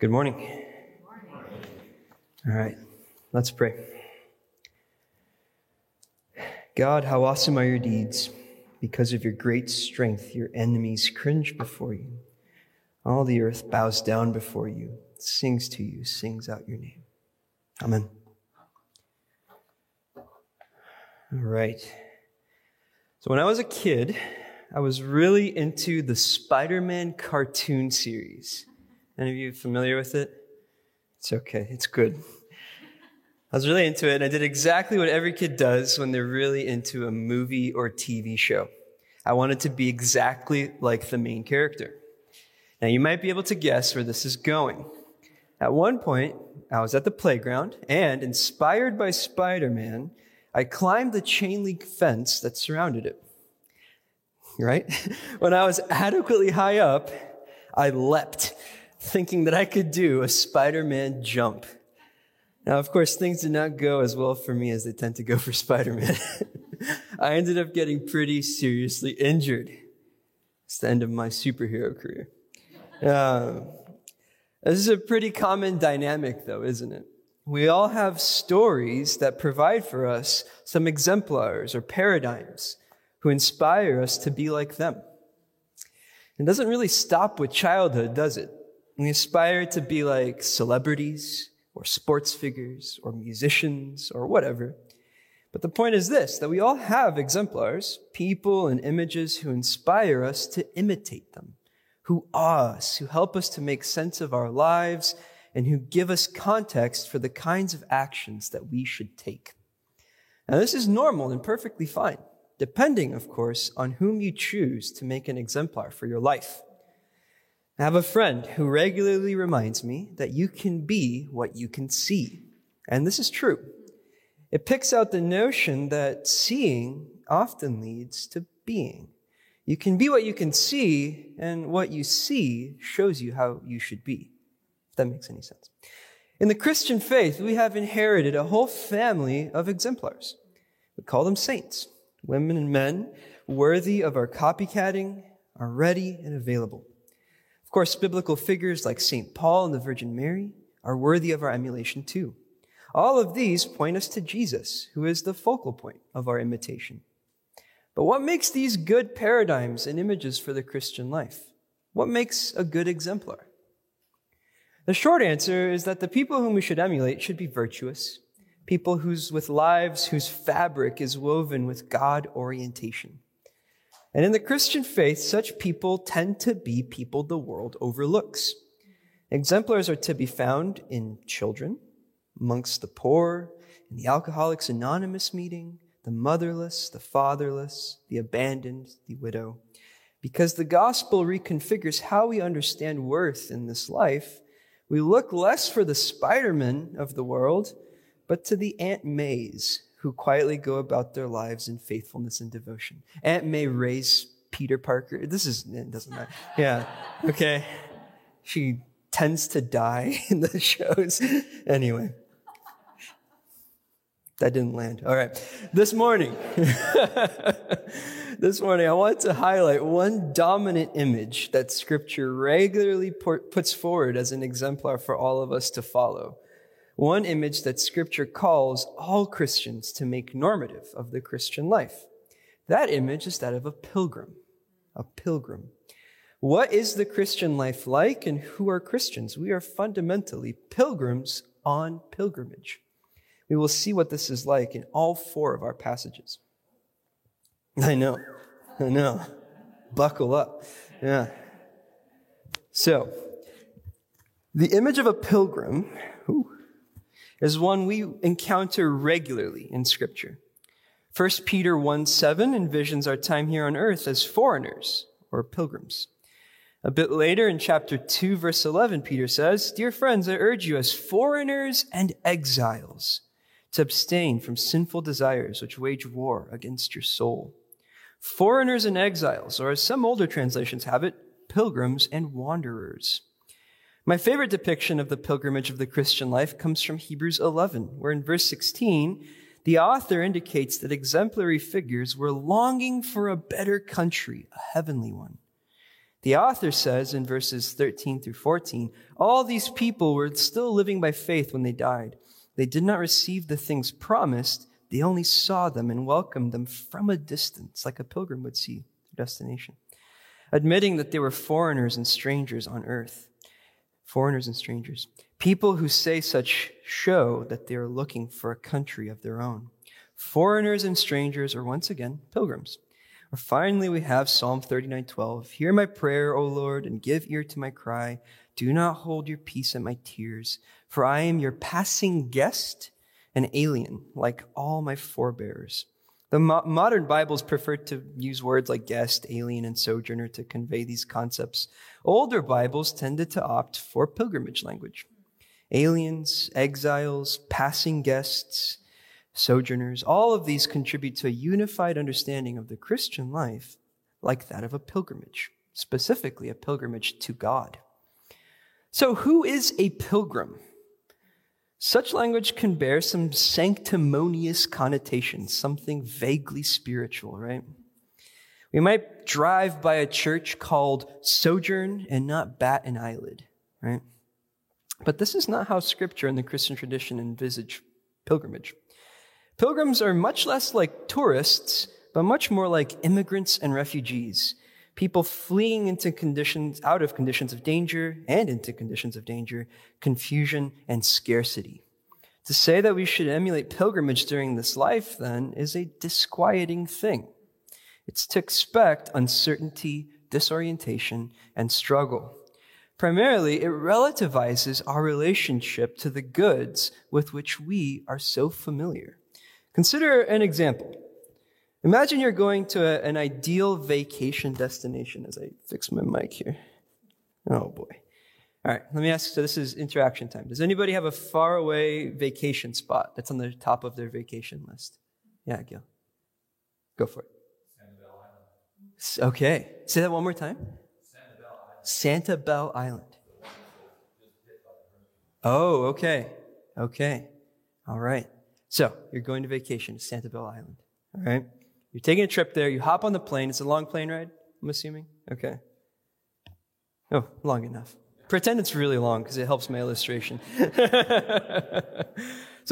Good morning. All right, let's pray. God, how awesome are your deeds. Because of your great strength, your enemies cringe before you. All the earth bows down before you, sings to you, sings out your name. Amen. All right. So when I was a kid, I was really into the Spider Man cartoon series. Any of you familiar with it? It's okay, it's good. I was really into it, and I did exactly what every kid does when they're really into a movie or TV show. I wanted to be exactly like the main character. Now, you might be able to guess where this is going. At one point, I was at the playground, and inspired by Spider Man, I climbed the chain link fence that surrounded it. Right? when I was adequately high up, I leapt thinking that I could do a Spider Man jump. Now, of course, things did not go as well for me as they tend to go for Spider Man. I ended up getting pretty seriously injured. It's the end of my superhero career. Uh, this is a pretty common dynamic, though, isn't it? We all have stories that provide for us some exemplars or paradigms who inspire us to be like them. It doesn't really stop with childhood, does it? We aspire to be like celebrities or sports figures or musicians or whatever. But the point is this that we all have exemplars, people and images who inspire us to imitate them, who awe us, who help us to make sense of our lives, and who give us context for the kinds of actions that we should take. Now, this is normal and perfectly fine, depending, of course, on whom you choose to make an exemplar for your life. I have a friend who regularly reminds me that you can be what you can see. And this is true. It picks out the notion that seeing often leads to being. You can be what you can see, and what you see shows you how you should be. If that makes any sense. In the Christian faith, we have inherited a whole family of exemplars. We call them saints, women and men worthy of our copycatting, are ready and available. Of course, biblical figures like St. Paul and the Virgin Mary are worthy of our emulation too. All of these point us to Jesus, who is the focal point of our imitation. But what makes these good paradigms and images for the Christian life? What makes a good exemplar? The short answer is that the people whom we should emulate should be virtuous, people whose, with lives whose fabric is woven with God orientation. And in the Christian faith, such people tend to be people the world overlooks. Exemplars are to be found in children, amongst the poor, in the Alcoholics Anonymous meeting, the motherless, the fatherless, the abandoned, the widow. Because the gospel reconfigures how we understand worth in this life, we look less for the Spider-Man of the world, but to the Aunt Mays who quietly go about their lives in faithfulness and devotion. Aunt May raised Peter Parker. This is, it doesn't matter. Yeah. Okay. She tends to die in the shows. Anyway. That didn't land. All right. This morning, this morning, I want to highlight one dominant image that scripture regularly puts forward as an exemplar for all of us to follow one image that scripture calls all Christians to make normative of the Christian life. That image is that of a pilgrim, a pilgrim. What is the Christian life like and who are Christians? We are fundamentally pilgrims on pilgrimage. We will see what this is like in all four of our passages. I know, I know. Buckle up. Yeah. So, the image of a pilgrim, ooh, is one we encounter regularly in Scripture. 1 Peter 1 7 envisions our time here on earth as foreigners or pilgrims. A bit later in chapter 2, verse 11, Peter says, Dear friends, I urge you as foreigners and exiles to abstain from sinful desires which wage war against your soul. Foreigners and exiles, or as some older translations have it, pilgrims and wanderers. My favorite depiction of the pilgrimage of the Christian life comes from Hebrews 11, where in verse 16, the author indicates that exemplary figures were longing for a better country, a heavenly one. The author says in verses 13 through 14, all these people were still living by faith when they died. They did not receive the things promised. They only saw them and welcomed them from a distance, like a pilgrim would see their destination, admitting that they were foreigners and strangers on earth. Foreigners and strangers. People who say such show that they are looking for a country of their own. Foreigners and strangers are once again pilgrims. Or finally, we have Psalm 39:12. Hear my prayer, O Lord, and give ear to my cry. Do not hold your peace at my tears, for I am your passing guest and alien, like all my forebears. The mo- modern Bibles prefer to use words like guest, alien, and sojourner to convey these concepts. Older Bibles tended to opt for pilgrimage language. Aliens, exiles, passing guests, sojourners, all of these contribute to a unified understanding of the Christian life like that of a pilgrimage, specifically a pilgrimage to God. So, who is a pilgrim? Such language can bear some sanctimonious connotations, something vaguely spiritual, right? We might drive by a church called Sojourn and not bat an eyelid, right? But this is not how scripture and the Christian tradition envisage pilgrimage. Pilgrims are much less like tourists, but much more like immigrants and refugees, people fleeing into conditions, out of conditions of danger and into conditions of danger, confusion, and scarcity. To say that we should emulate pilgrimage during this life, then, is a disquieting thing. It's to expect uncertainty, disorientation, and struggle. Primarily, it relativizes our relationship to the goods with which we are so familiar. Consider an example. Imagine you're going to a, an ideal vacation destination as I fix my mic here. Oh boy. All right, let me ask. So, this is interaction time. Does anybody have a faraway vacation spot that's on the top of their vacation list? Yeah, Gil. Go for it. Okay. Say that one more time. Island. Sanibel Island. Oh, okay. Okay. All right. So you're going to vacation to Sanibel Island. All right. You're taking a trip there. You hop on the plane. It's a long plane ride, I'm assuming. Okay. Oh, long enough. Pretend it's really long because it helps my illustration. so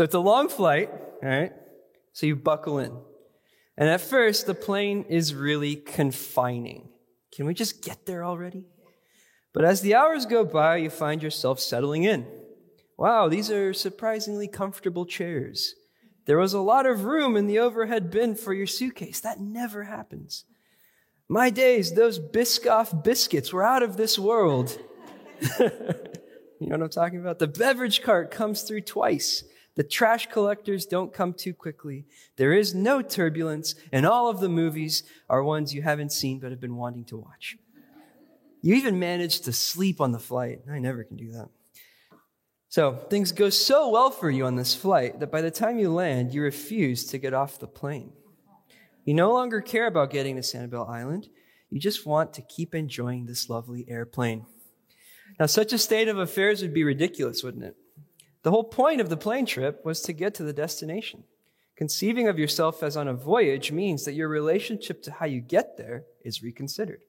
it's a long flight, all right? So you buckle in. And at first, the plane is really confining. Can we just get there already? But as the hours go by, you find yourself settling in. Wow, these are surprisingly comfortable chairs. There was a lot of room in the overhead bin for your suitcase. That never happens. My days, those Biscoff biscuits were out of this world. you know what I'm talking about? The beverage cart comes through twice. The trash collectors don't come too quickly. There is no turbulence, and all of the movies are ones you haven't seen but have been wanting to watch. You even managed to sleep on the flight. I never can do that. So things go so well for you on this flight that by the time you land, you refuse to get off the plane. You no longer care about getting to Sanibel Island. You just want to keep enjoying this lovely airplane. Now, such a state of affairs would be ridiculous, wouldn't it? The whole point of the plane trip was to get to the destination. Conceiving of yourself as on a voyage means that your relationship to how you get there is reconsidered.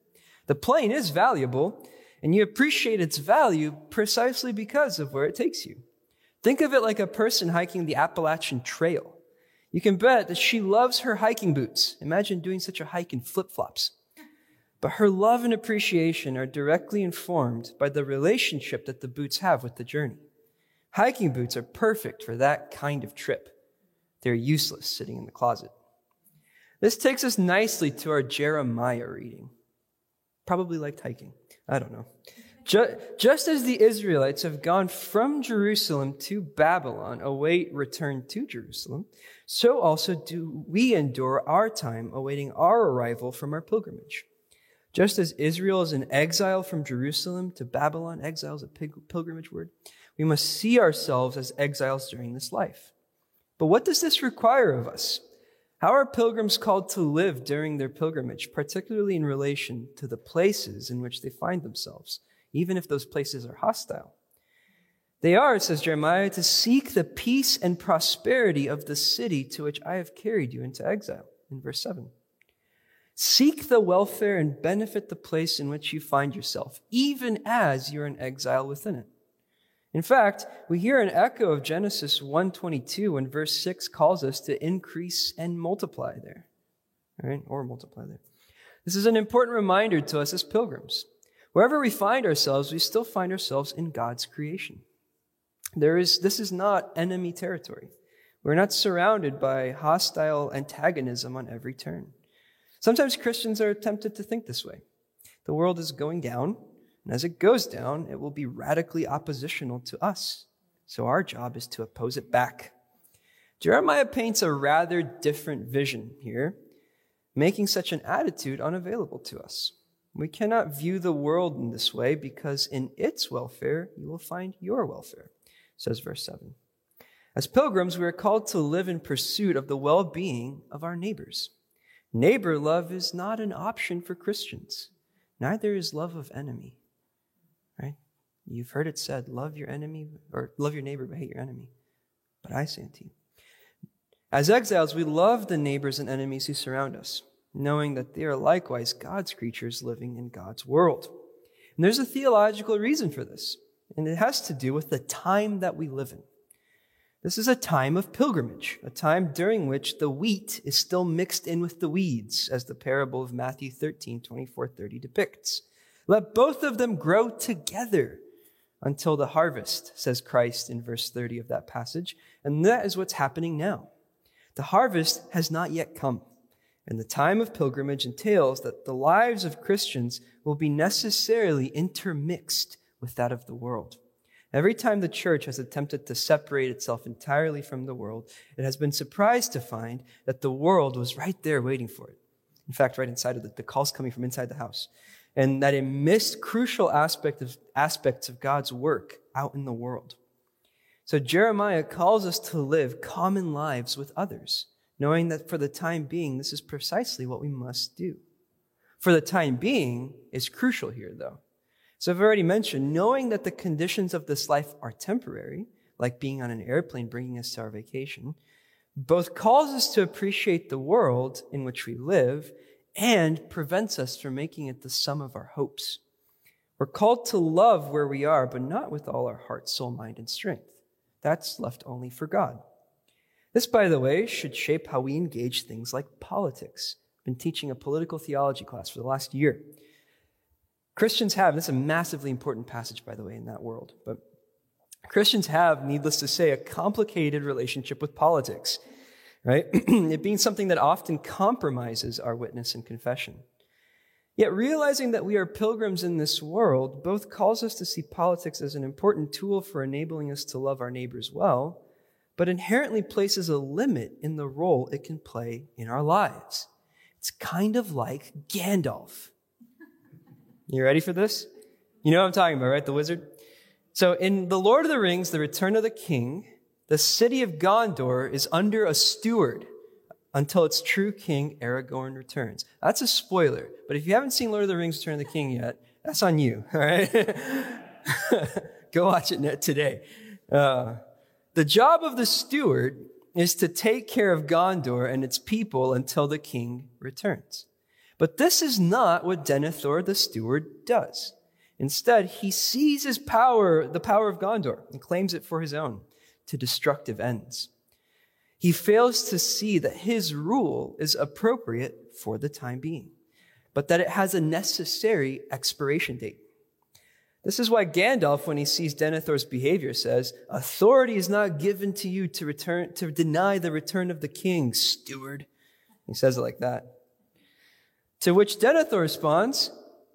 The plane is valuable, and you appreciate its value precisely because of where it takes you. Think of it like a person hiking the Appalachian Trail. You can bet that she loves her hiking boots. Imagine doing such a hike in flip flops. But her love and appreciation are directly informed by the relationship that the boots have with the journey. Hiking boots are perfect for that kind of trip. They're useless sitting in the closet. This takes us nicely to our Jeremiah reading. Probably liked hiking. I don't know. Just as the Israelites have gone from Jerusalem to Babylon, await return to Jerusalem, so also do we endure our time awaiting our arrival from our pilgrimage. Just as Israel is in exile from Jerusalem to Babylon, exile is a pilgrimage word, we must see ourselves as exiles during this life. But what does this require of us? How are pilgrims called to live during their pilgrimage, particularly in relation to the places in which they find themselves, even if those places are hostile? They are, says Jeremiah, to seek the peace and prosperity of the city to which I have carried you into exile, in verse 7. Seek the welfare and benefit the place in which you find yourself, even as you're in exile within it. In fact, we hear an echo of Genesis 1:22 when verse 6 calls us to increase and multiply there. Right? Or multiply there. This is an important reminder to us as pilgrims. Wherever we find ourselves, we still find ourselves in God's creation. There is, this is not enemy territory. We're not surrounded by hostile antagonism on every turn. Sometimes Christians are tempted to think this way. The world is going down, and as it goes down, it will be radically oppositional to us. So our job is to oppose it back. Jeremiah paints a rather different vision here, making such an attitude unavailable to us. We cannot view the world in this way because in its welfare, you will find your welfare, says verse 7. As pilgrims, we are called to live in pursuit of the well being of our neighbors. Neighbor love is not an option for Christians, neither is love of enemy. You've heard it said, love your enemy, or love your neighbor, but hate your enemy. But I say unto you, as exiles, we love the neighbors and enemies who surround us, knowing that they are likewise God's creatures living in God's world. And there's a theological reason for this, and it has to do with the time that we live in. This is a time of pilgrimage, a time during which the wheat is still mixed in with the weeds, as the parable of Matthew 13, 24, 30 depicts. Let both of them grow together until the harvest, says Christ in verse 30 of that passage. And that is what's happening now. The harvest has not yet come. And the time of pilgrimage entails that the lives of Christians will be necessarily intermixed with that of the world. Every time the church has attempted to separate itself entirely from the world, it has been surprised to find that the world was right there waiting for it. In fact, right inside of it, the calls coming from inside the house. And that it missed crucial aspect of, aspects of God's work out in the world. So Jeremiah calls us to live common lives with others, knowing that for the time being, this is precisely what we must do. For the time being is crucial here, though. So I've already mentioned, knowing that the conditions of this life are temporary, like being on an airplane bringing us to our vacation, both calls us to appreciate the world in which we live and prevents us from making it the sum of our hopes. We're called to love where we are, but not with all our heart, soul, mind, and strength. That's left only for God. This, by the way, should shape how we engage things like politics. I've been teaching a political theology class for the last year. Christians have, this is a massively important passage, by the way, in that world, but Christians have, needless to say, a complicated relationship with politics, right? it being something that often compromises our witness and confession. Yet realizing that we are pilgrims in this world both calls us to see politics as an important tool for enabling us to love our neighbors well, but inherently places a limit in the role it can play in our lives. It's kind of like Gandalf you ready for this? You know what I'm talking about, right? The wizard? So in The Lord of the Rings, The Return of the King, the city of Gondor is under a steward until its true king, Aragorn, returns. That's a spoiler, but if you haven't seen Lord of the Rings, Return of the King yet, that's on you, all right? Go watch it today. Uh, the job of the steward is to take care of Gondor and its people until the king returns. But this is not what Denethor the steward does. Instead, he seizes power, the power of Gondor, and claims it for his own to destructive ends. He fails to see that his rule is appropriate for the time being, but that it has a necessary expiration date. This is why Gandalf, when he sees Denethor's behavior, says, Authority is not given to you to return, to deny the return of the king, steward. He says it like that. To which Denethor responds,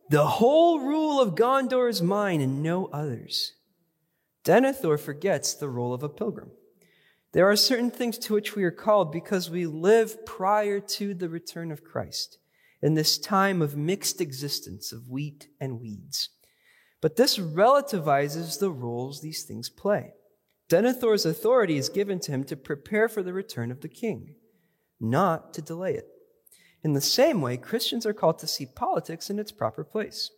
The whole rule of Gondor is mine and no others. Denethor forgets the role of a pilgrim. There are certain things to which we are called because we live prior to the return of Christ in this time of mixed existence of wheat and weeds. But this relativizes the roles these things play. Denethor's authority is given to him to prepare for the return of the king, not to delay it. In the same way, Christians are called to see politics in its proper place.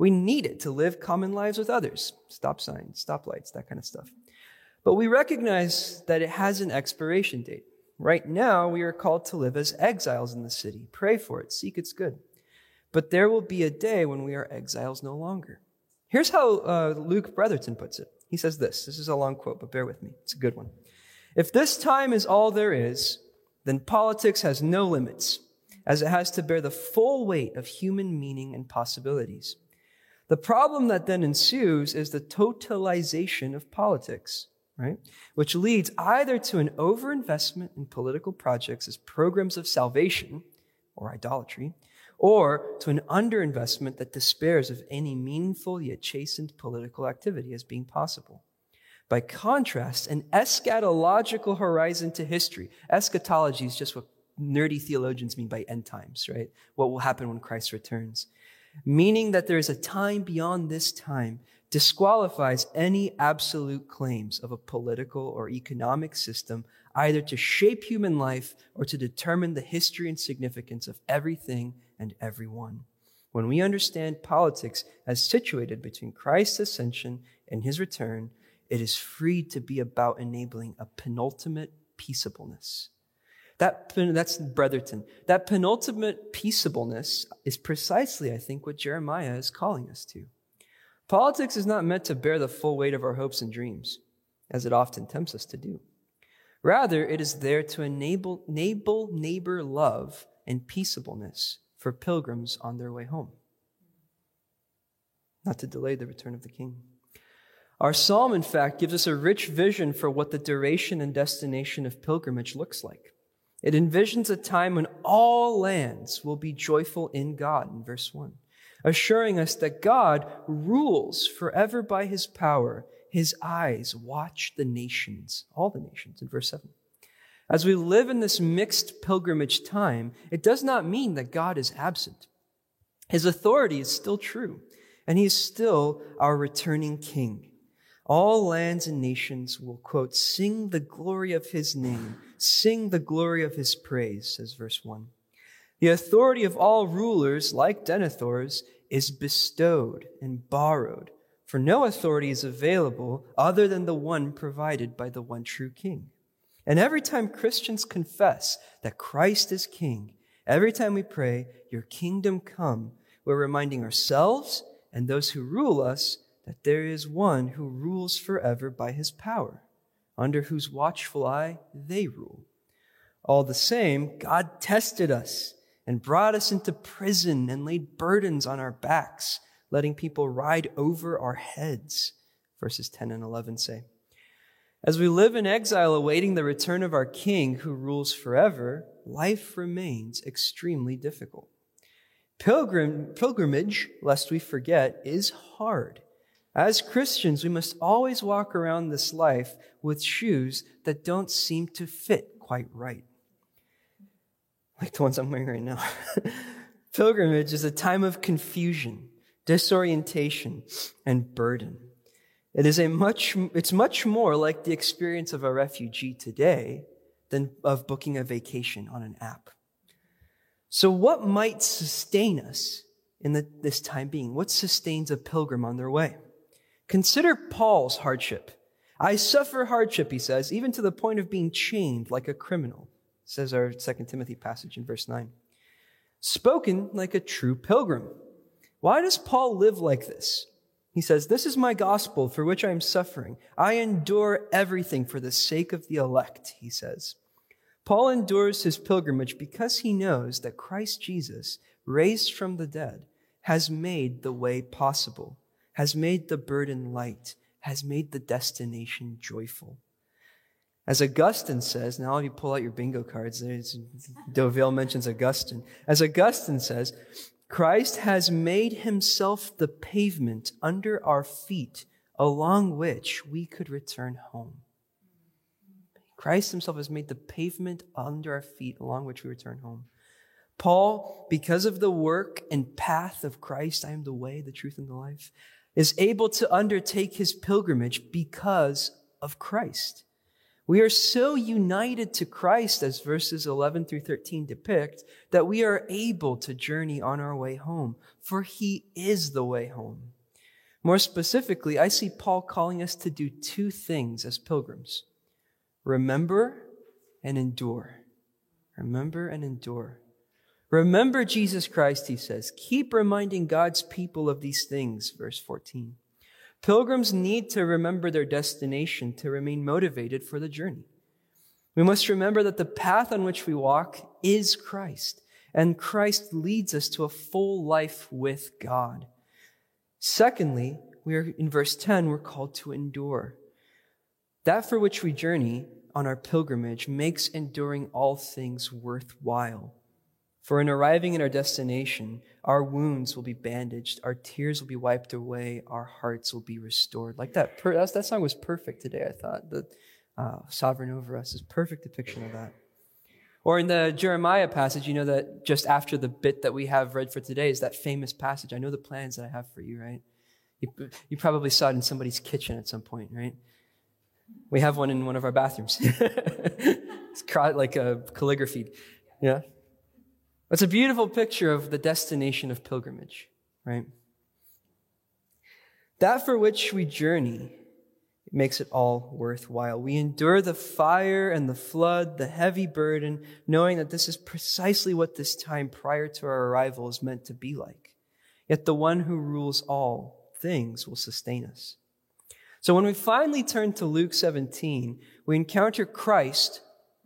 We need it to live common lives with others. Stop signs, stoplights, that kind of stuff. But we recognize that it has an expiration date. Right now, we are called to live as exiles in the city. Pray for it, seek its good. But there will be a day when we are exiles no longer. Here's how uh, Luke Bretherton puts it. He says this. This is a long quote, but bear with me. It's a good one. If this time is all there is, then politics has no limits, as it has to bear the full weight of human meaning and possibilities. The problem that then ensues is the totalization of politics, right? Which leads either to an overinvestment in political projects as programs of salvation or idolatry, or to an underinvestment that despairs of any meaningful yet chastened political activity as being possible. By contrast, an eschatological horizon to history, eschatology is just what nerdy theologians mean by end times, right? What will happen when Christ returns meaning that there is a time beyond this time, disqualifies any absolute claims of a political or economic system either to shape human life or to determine the history and significance of everything and everyone. When we understand politics as situated between Christ's ascension and his return, it is free to be about enabling a penultimate peaceableness that, that's Bretherton. That penultimate peaceableness is precisely, I think, what Jeremiah is calling us to. Politics is not meant to bear the full weight of our hopes and dreams, as it often tempts us to do. Rather, it is there to enable, enable neighbor love and peaceableness for pilgrims on their way home, not to delay the return of the king. Our psalm, in fact, gives us a rich vision for what the duration and destination of pilgrimage looks like. It envisions a time when all lands will be joyful in God, in verse 1, assuring us that God rules forever by his power. His eyes watch the nations, all the nations, in verse 7. As we live in this mixed pilgrimage time, it does not mean that God is absent. His authority is still true, and he is still our returning king. All lands and nations will, quote, sing the glory of his name, sing the glory of his praise, says verse 1. The authority of all rulers, like Denethor's, is bestowed and borrowed, for no authority is available other than the one provided by the one true king. And every time Christians confess that Christ is king, every time we pray, Your kingdom come, we're reminding ourselves and those who rule us that there is one who rules forever by his power, under whose watchful eye they rule. All the same, God tested us and brought us into prison and laid burdens on our backs, letting people ride over our heads. Verses 10 and 11 say. As we live in exile awaiting the return of our King who rules forever, life remains extremely difficult. Pilgrim, pilgrimage, lest we forget, is hard. As Christians, we must always walk around this life with shoes that don't seem to fit quite right. Like the ones I'm wearing right now. Pilgrimage is a time of confusion, disorientation, and burden. It is a much, it's much more like the experience of a refugee today than of booking a vacation on an app. So what might sustain us in the, this time being? What sustains a pilgrim on their way? Consider Paul's hardship. I suffer hardship, he says, even to the point of being chained like a criminal, says our 2 Timothy passage in verse 9. Spoken like a true pilgrim. Why does Paul live like this? He says, This is my gospel for which I am suffering. I endure everything for the sake of the elect, he says. Paul endures his pilgrimage because he knows that Christ Jesus, raised from the dead, has made the way possible has made the burden light, has made the destination joyful. As Augustine says, now if you pull out your bingo cards, do Vale mentions Augustine. As Augustine says, Christ has made himself the pavement under our feet along which we could return home. Christ himself has made the pavement under our feet along which we return home. Paul, because of the work and path of Christ, I am the way, the truth, and the life, is able to undertake his pilgrimage because of Christ. We are so united to Christ, as verses 11 through 13 depict, that we are able to journey on our way home, for he is the way home. More specifically, I see Paul calling us to do two things as pilgrims remember and endure. Remember and endure. Remember Jesus Christ, he says. Keep reminding God's people of these things, verse 14. Pilgrims need to remember their destination to remain motivated for the journey. We must remember that the path on which we walk is Christ, and Christ leads us to a full life with God. Secondly, we are in verse 10, we're called to endure. That for which we journey on our pilgrimage makes enduring all things worthwhile. For in arriving at our destination, our wounds will be bandaged, our tears will be wiped away, our hearts will be restored. Like that, per, that song was perfect today, I thought. The uh, sovereign over us is perfect depiction of that. Or in the Jeremiah passage, you know that just after the bit that we have read for today is that famous passage. I know the plans that I have for you, right? You, you probably saw it in somebody's kitchen at some point, right? We have one in one of our bathrooms. it's like a calligraphy. Yeah. It's a beautiful picture of the destination of pilgrimage, right? That for which we journey makes it all worthwhile. We endure the fire and the flood, the heavy burden, knowing that this is precisely what this time prior to our arrival is meant to be like. Yet the one who rules all things will sustain us. So when we finally turn to Luke 17, we encounter Christ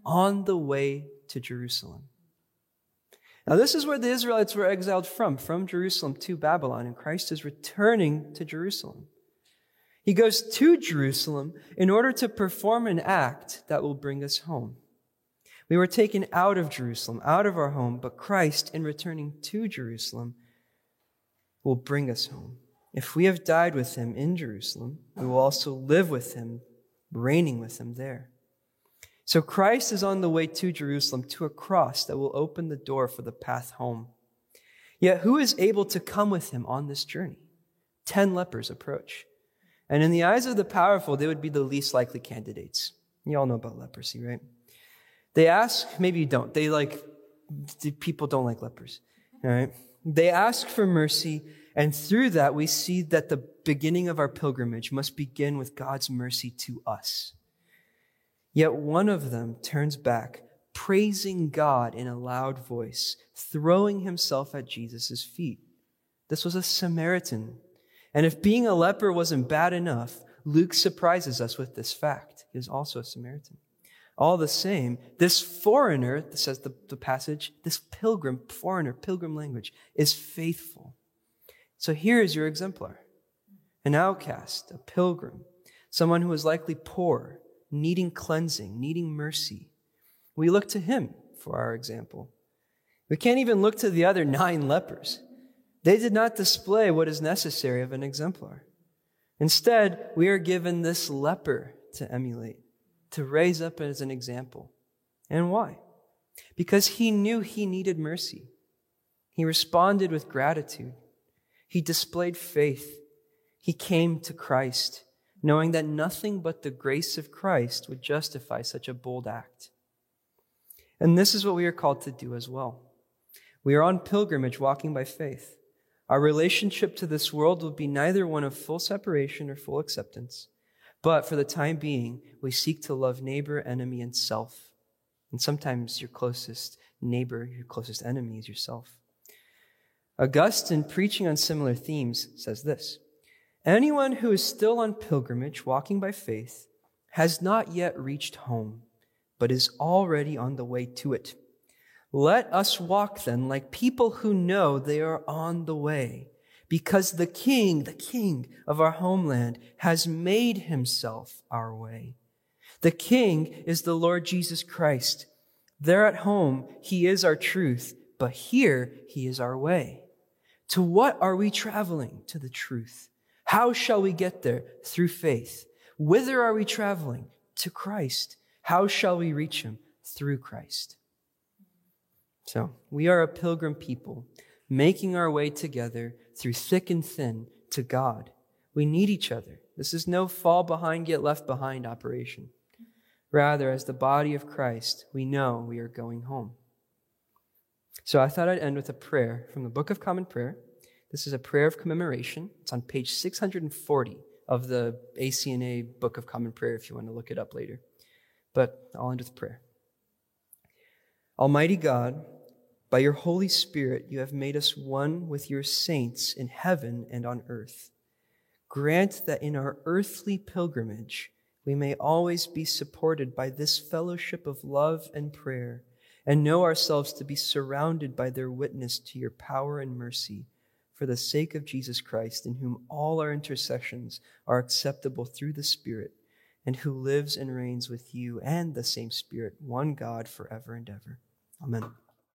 on the way to Jerusalem. Now, this is where the Israelites were exiled from, from Jerusalem to Babylon, and Christ is returning to Jerusalem. He goes to Jerusalem in order to perform an act that will bring us home. We were taken out of Jerusalem, out of our home, but Christ, in returning to Jerusalem, will bring us home. If we have died with him in Jerusalem, we will also live with him, reigning with him there. So Christ is on the way to Jerusalem to a cross that will open the door for the path home. Yet who is able to come with him on this journey? Ten lepers approach. And in the eyes of the powerful, they would be the least likely candidates. You all know about leprosy, right? They ask, maybe you don't. They like, people don't like lepers, all right? They ask for mercy and through that, we see that the beginning of our pilgrimage must begin with God's mercy to us. Yet one of them turns back, praising God in a loud voice, throwing himself at Jesus' feet. This was a Samaritan. And if being a leper wasn't bad enough, Luke surprises us with this fact. He is also a Samaritan. All the same, this foreigner, says the, the passage, this pilgrim, foreigner, pilgrim language, is faithful. So here is your exemplar an outcast, a pilgrim, someone who is likely poor, needing cleansing, needing mercy. We look to him for our example. We can't even look to the other nine lepers. They did not display what is necessary of an exemplar. Instead, we are given this leper to emulate, to raise up as an example. And why? Because he knew he needed mercy. He responded with gratitude. He displayed faith. He came to Christ, knowing that nothing but the grace of Christ would justify such a bold act. And this is what we are called to do as well. We are on pilgrimage walking by faith. Our relationship to this world will be neither one of full separation or full acceptance, but for the time being, we seek to love neighbor, enemy, and self. And sometimes your closest neighbor, your closest enemy is yourself. Augustine, preaching on similar themes, says this Anyone who is still on pilgrimage, walking by faith, has not yet reached home, but is already on the way to it. Let us walk then like people who know they are on the way, because the King, the King of our homeland, has made himself our way. The King is the Lord Jesus Christ. There at home, he is our truth, but here he is our way. To what are we traveling? To the truth. How shall we get there? Through faith. Whither are we traveling? To Christ. How shall we reach him? Through Christ. So, we are a pilgrim people, making our way together through thick and thin to God. We need each other. This is no fall behind, get left behind operation. Rather, as the body of Christ, we know we are going home. So I thought I'd end with a prayer from the Book of Common Prayer. This is a prayer of commemoration. It's on page 640 of the ACNA Book of Common Prayer if you want to look it up later. But I'll end with prayer. Almighty God, by your Holy Spirit, you have made us one with your saints in heaven and on earth. Grant that in our earthly pilgrimage, we may always be supported by this fellowship of love and prayer, and know ourselves to be surrounded by their witness to your power and mercy, for the sake of Jesus Christ, in whom all our intercessions are acceptable through the Spirit, and who lives and reigns with you and the same Spirit, one God, forever and ever. Amen.